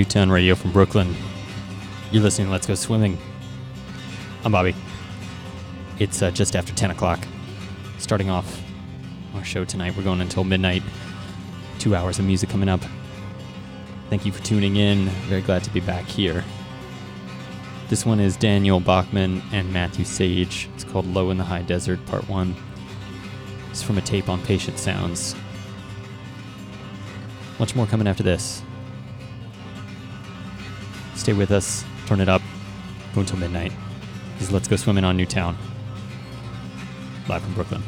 Newtown Radio from Brooklyn. You're listening to Let's Go Swimming. I'm Bobby. It's uh, just after 10 o'clock. Starting off our show tonight. We're going until midnight. Two hours of music coming up. Thank you for tuning in. Very glad to be back here. This one is Daniel Bachman and Matthew Sage. It's called Low in the High Desert, Part 1. It's from a tape on Patient Sounds. Much more coming after this. Stay with us, turn it up, go until midnight. Let's Go Swimming on Newtown. Live from Brooklyn.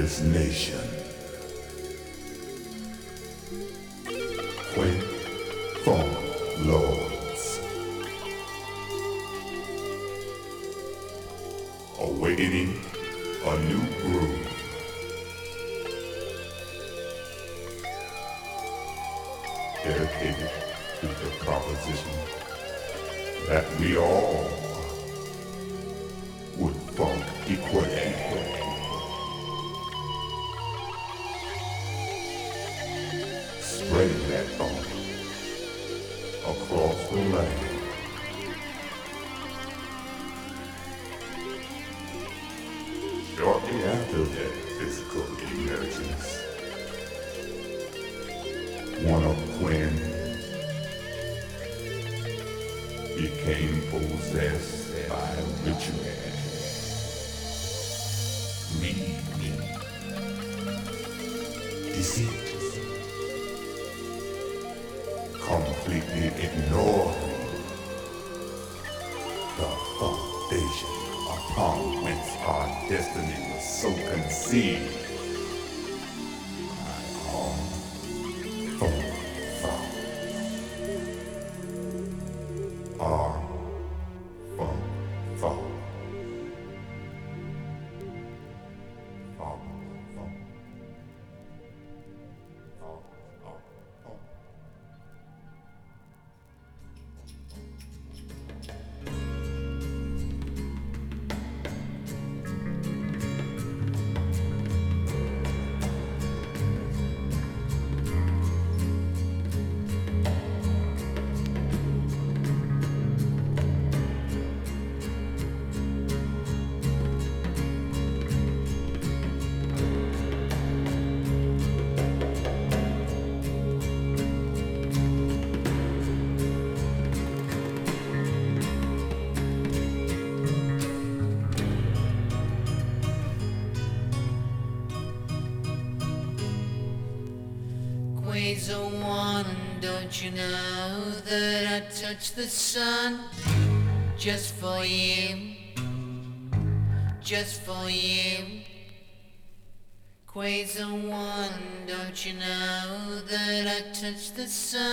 Nation Don't you know that I touch the sun just for you? Just for you. Quasar One, don't you know that I touch the sun?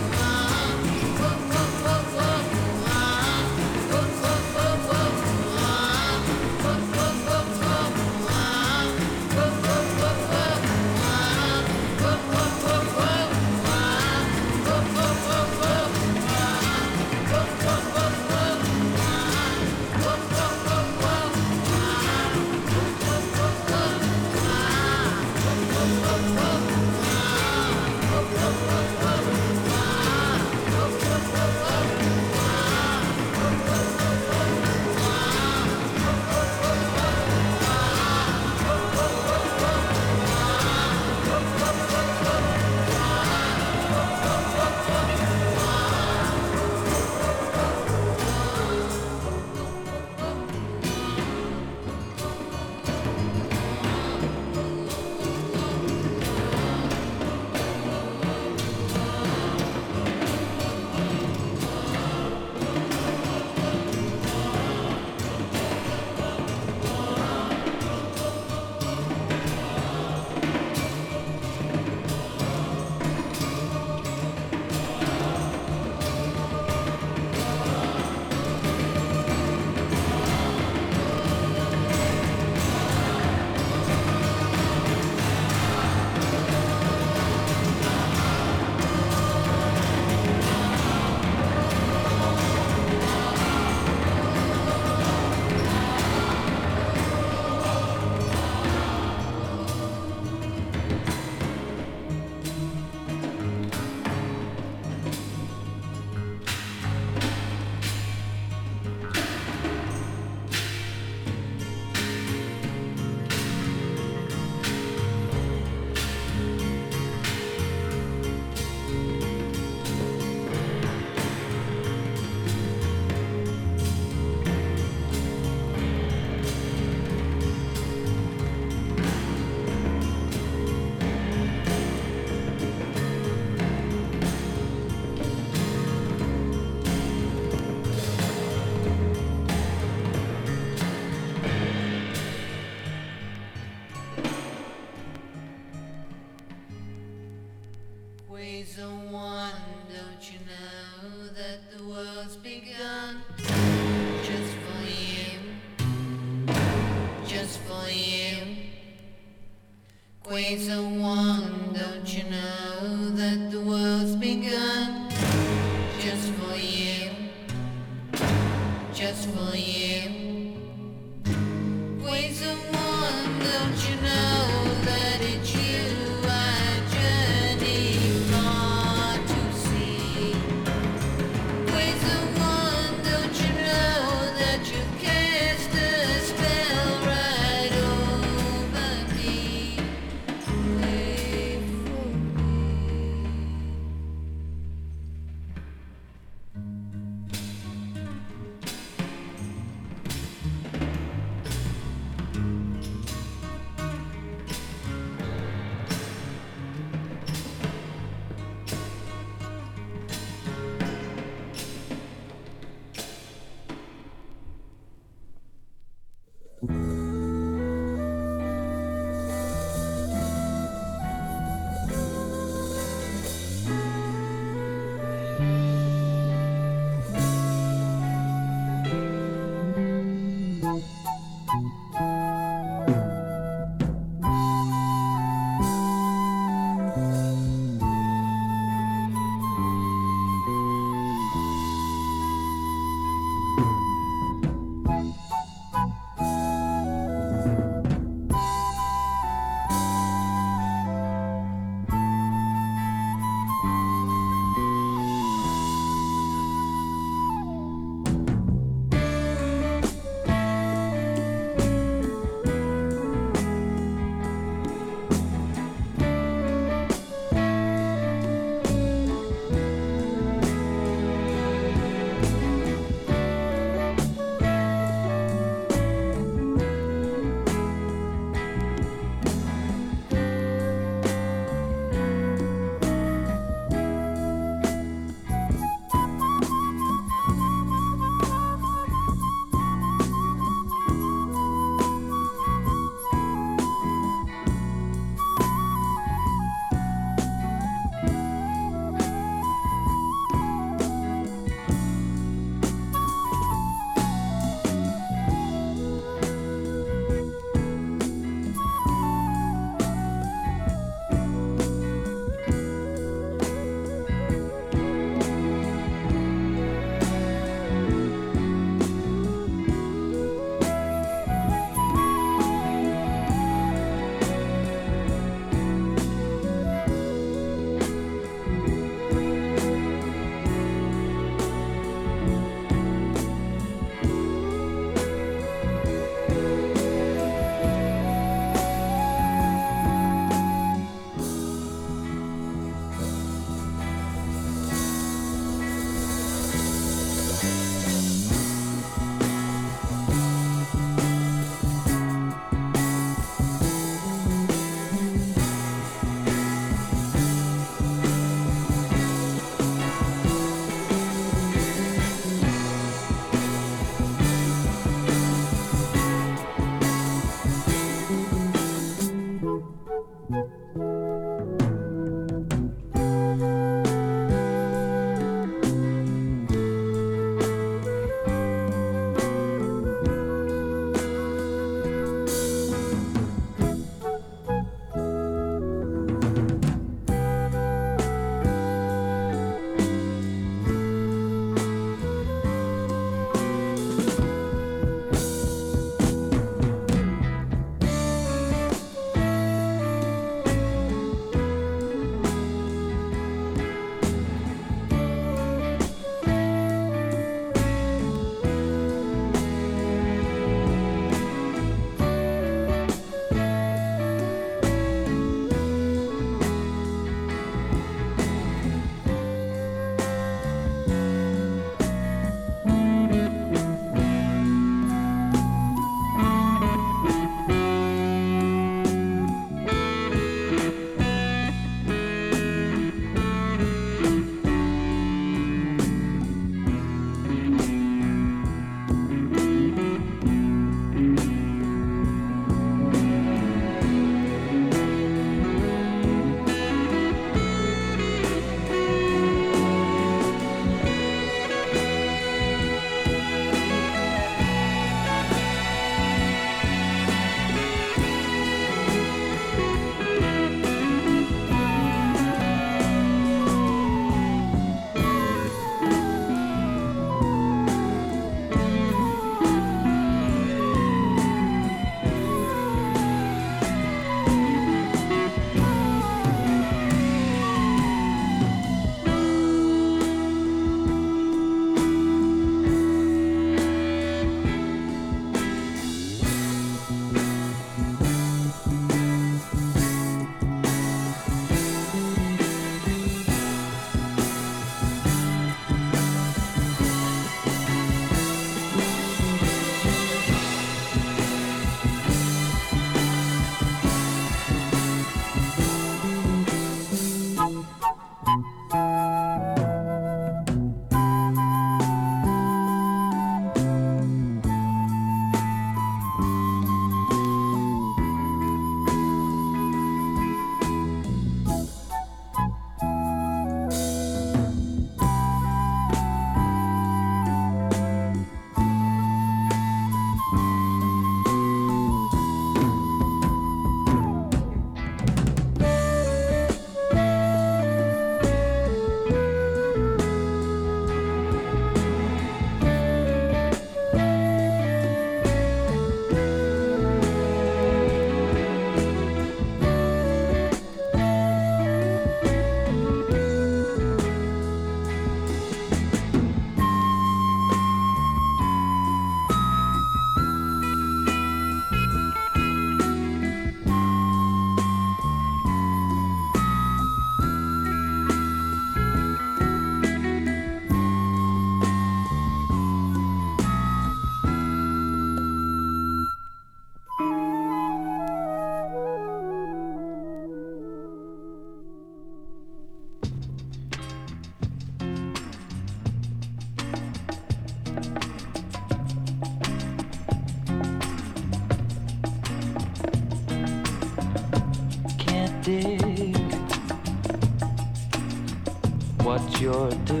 You're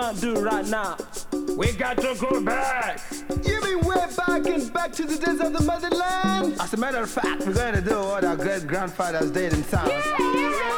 gonna do right now? We got to go back. You mean way back and back to the days of the motherland? As a matter of fact, we're gonna do what our great grandfathers did in town. Yeah.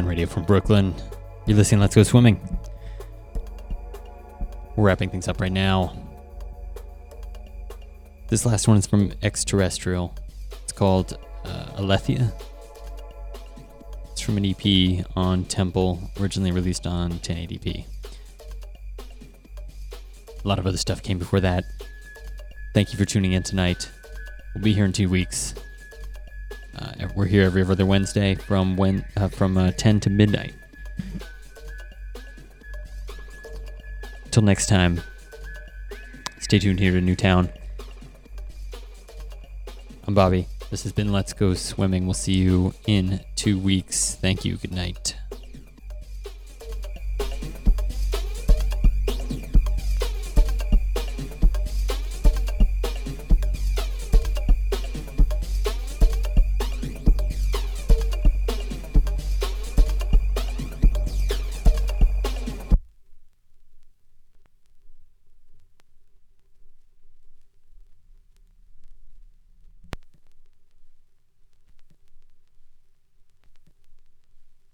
Radio from Brooklyn. You're listening Let's Go Swimming. We're wrapping things up right now. This last one is from Extraterrestrial. It's called uh. It's from an EP on Temple, originally released on 1080p. A lot of other stuff came before that. Thank you for tuning in tonight. We'll be here in two weeks. Uh, we're here every other Wednesday from when uh, from uh, 10 to midnight. Till next time, stay tuned here to Newtown. I'm Bobby. This has been Let's Go Swimming. We'll see you in two weeks. Thank you. Good night.